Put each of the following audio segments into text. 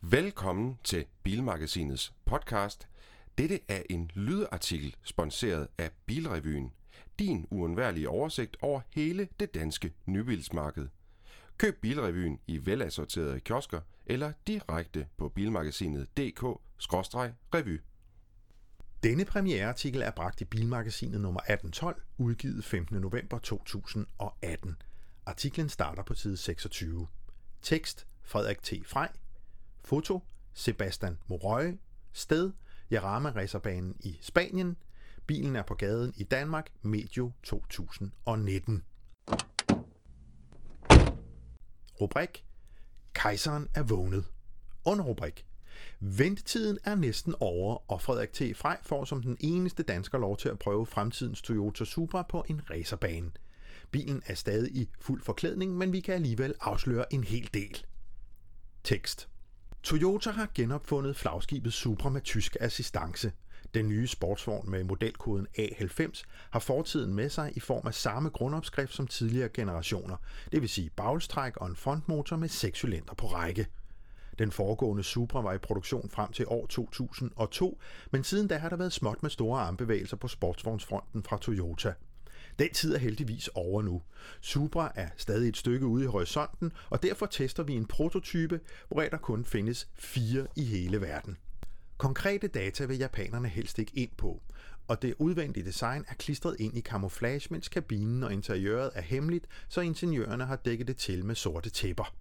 Velkommen til Bilmagasinets podcast. Dette er en lydartikel sponsoreret af Bilrevyen. Din uundværlige oversigt over hele det danske nybilsmarked. Køb Bilrevyen i velassorterede kiosker eller direkte på bilmagasinet.dk-revy. Denne premiereartikel er bragt i Bilmagasinet nummer 1812, udgivet 15. november 2018. Artiklen starter på side 26. Tekst Frederik T. Frej. Foto Sebastian Morøje. Sted Jarama Racerbanen i Spanien. Bilen er på gaden i Danmark medio 2019. Rubrik Kejseren er vågnet. Underrubrik Ventetiden er næsten over, og Frederik T. Frej får som den eneste dansker lov til at prøve fremtidens Toyota Supra på en racerbane. Bilen er stadig i fuld forklædning, men vi kan alligevel afsløre en hel del. Tekst Toyota har genopfundet flagskibet Supra med tysk assistance. Den nye sportsvogn med modelkoden A90 har fortiden med sig i form af samme grundopskrift som tidligere generationer, det vil sige bagstræk og en frontmotor med 6 cylinder på række. Den foregående Supra var i produktion frem til år 2002, men siden da har der været småt med store armbevægelser på sportsvognsfronten fra Toyota. Den tid er heldigvis over nu. Supra er stadig et stykke ude i horisonten, og derfor tester vi en prototype, hvor der kun findes fire i hele verden. Konkrete data vil japanerne helst ikke ind på, og det udvendige design er klistret ind i camouflage, mens kabinen og interiøret er hemmeligt, så ingeniørerne har dækket det til med sorte tæpper.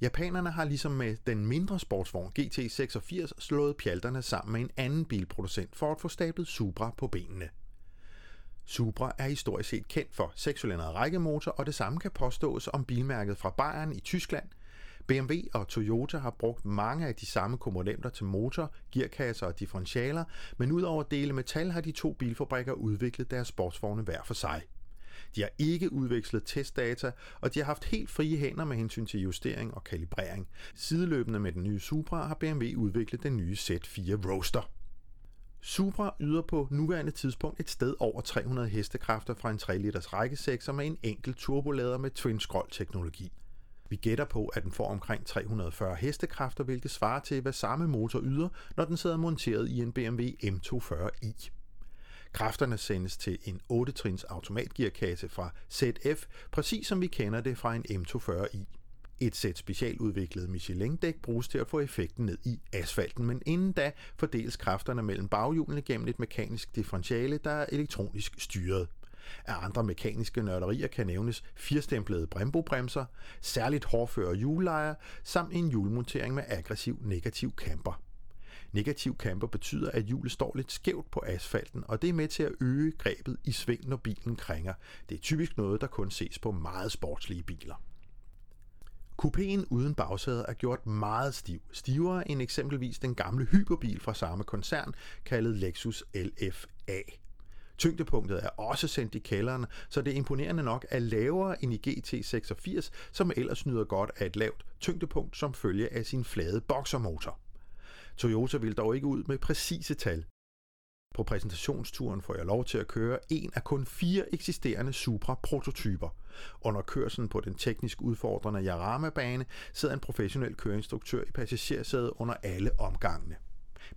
Japanerne har ligesom med den mindre sportsvogn GT86 slået pjalterne sammen med en anden bilproducent for at få stablet Supra på benene. Supra er historisk set kendt for 6 rækkemotor, og det samme kan påstås om bilmærket fra Bayern i Tyskland. BMW og Toyota har brugt mange af de samme komponenter til motor, gearkasser og differentialer, men udover dele metal har de to bilfabrikker udviklet deres sportsvogne hver for sig. De har ikke udvekslet testdata, og de har haft helt frie hænder med hensyn til justering og kalibrering. Sideløbende med den nye Supra har BMW udviklet den nye Z4 Roadster. Supra yder på nuværende tidspunkt et sted over 300 hestekræfter fra en 3 liters rækkesekser med en enkelt turbolader med twin scroll teknologi. Vi gætter på, at den får omkring 340 hestekræfter, hvilket svarer til, hvad samme motor yder, når den sidder monteret i en BMW M240i. Kræfterne sendes til en 8-trins automatgearkasse fra ZF, præcis som vi kender det fra en M240i. Et sæt specialudviklede Michelin-dæk bruges til at få effekten ned i asfalten, men inden da fordeles kræfterne mellem baghjulene gennem et mekanisk differentiale, der er elektronisk styret. Af andre mekaniske nørderier kan nævnes firstemplede Brembo-bremser, særligt hårdføre hjullejer samt en hjulmontering med aggressiv negativ camper. Negativ camper betyder, at hjulet står lidt skævt på asfalten, og det er med til at øge grebet i sving, når bilen krænger. Det er typisk noget, der kun ses på meget sportslige biler. Kupéen uden bagsæder er gjort meget stiv, stivere end eksempelvis den gamle hyperbil fra samme koncern, kaldet Lexus LFA. Tyngdepunktet er også sendt i kælderen, så det imponerende nok er lavere end i GT86, som ellers nyder godt af et lavt tyngdepunkt som følge af sin flade boxermotor. Toyota vil dog ikke ud med præcise tal. På præsentationsturen får jeg lov til at køre en af kun fire eksisterende Supra-prototyper. Under kørselen på den teknisk udfordrende Jarama-bane sidder en professionel køreinstruktør i passagersædet under alle omgangene.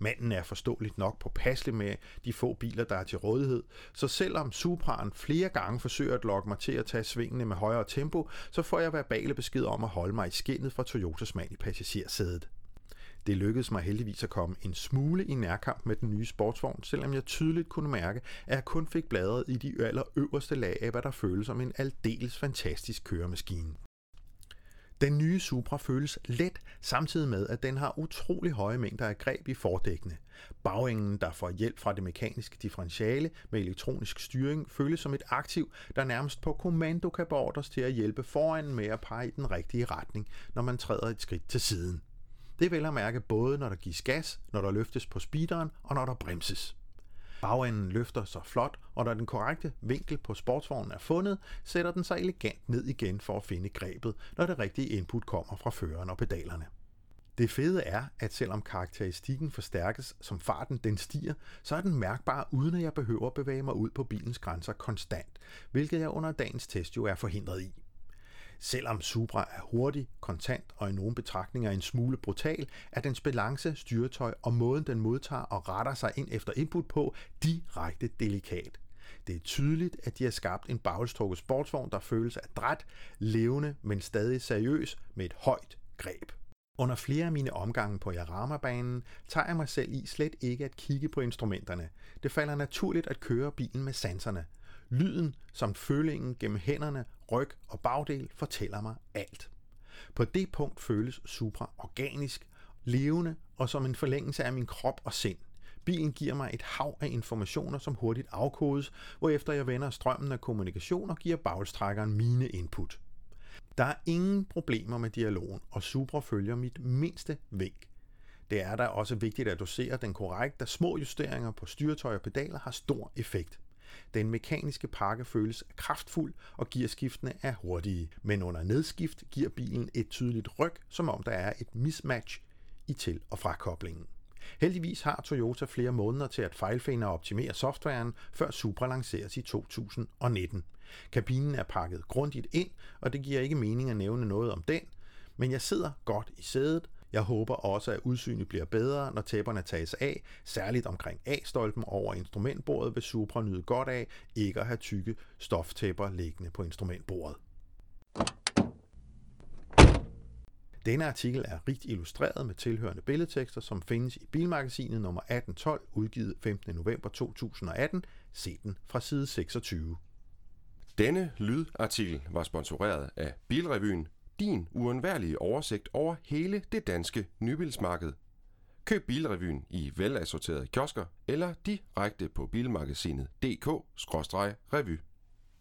Manden er forståeligt nok påpasselig med de få biler, der er til rådighed, så selvom Supraen flere gange forsøger at lokke mig til at tage svingene med højere tempo, så får jeg verbale besked om at holde mig i skinnet fra Toyotas mand i passagersædet. Det lykkedes mig heldigvis at komme en smule i nærkamp med den nye sportsvogn, selvom jeg tydeligt kunne mærke, at jeg kun fik bladret i de allerøverste lag af, hvad der føles som en aldeles fantastisk køremaskine. Den nye Supra føles let, samtidig med, at den har utrolig høje mængder af greb i fordækkene. Bagenden, der får hjælp fra det mekaniske differentiale med elektronisk styring, føles som et aktiv, der nærmest på kommando kan beordres til at hjælpe foran med at pege i den rigtige retning, når man træder et skridt til siden. Det vil at mærke både, når der gives gas, når der løftes på speederen og når der bremses. Bagenden løfter sig flot, og når den korrekte vinkel på sportsvognen er fundet, sætter den sig elegant ned igen for at finde grebet, når det rigtige input kommer fra føreren og pedalerne. Det fede er, at selvom karakteristikken forstærkes, som farten den stiger, så er den mærkbar, uden at jeg behøver at bevæge mig ud på bilens grænser konstant, hvilket jeg under dagens test jo er forhindret i. Selvom Supra er hurtig, kontant og i nogle betragtninger en smule brutal, er dens balance, styretøj og måden den modtager og retter sig ind efter input på direkte delikat. Det er tydeligt, at de har skabt en bagstrukket sportsvogn, der føles adræt, levende, men stadig seriøs med et højt greb. Under flere af mine omgange på Jarama-banen tager jeg mig selv i slet ikke at kigge på instrumenterne. Det falder naturligt at køre bilen med sanserne. Lyden samt følingen gennem hænderne, ryg og bagdel fortæller mig alt. På det punkt føles Supra organisk, levende og som en forlængelse af min krop og sind. Bilen giver mig et hav af informationer, som hurtigt afkodes, hvorefter jeg vender strømmen af kommunikation og giver bagstrækkeren mine input. Der er ingen problemer med dialogen, og Supra følger mit mindste vink. Det er da også vigtigt at dosere den korrekt, da små justeringer på styretøj og pedaler har stor effekt. Den mekaniske pakke føles kraftfuld, og gearskiftene er hurtige, men under nedskift giver bilen et tydeligt ryg, som om der er et mismatch i til- og frakoblingen. Heldigvis har Toyota flere måneder til at fejlfinde og optimere softwaren, før Supra lanceres i 2019. Kabinen er pakket grundigt ind, og det giver ikke mening at nævne noget om den, men jeg sidder godt i sædet. Jeg håber også, at udsynet bliver bedre, når tæpperne tages af, særligt omkring A-stolpen over instrumentbordet vil Supra nyde godt af ikke at have tykke stoftæpper liggende på instrumentbordet. Denne artikel er rigt illustreret med tilhørende billedtekster, som findes i Bilmagasinet nummer 1812, udgivet 15. november 2018. Se den fra side 26. Denne lydartikel var sponsoreret af Bilrevyen, din uundværlige oversigt over hele det danske nybilsmarked. Køb Bilrevyen i velassorterede kiosker eller direkte på bilmagasinet.dk-revy.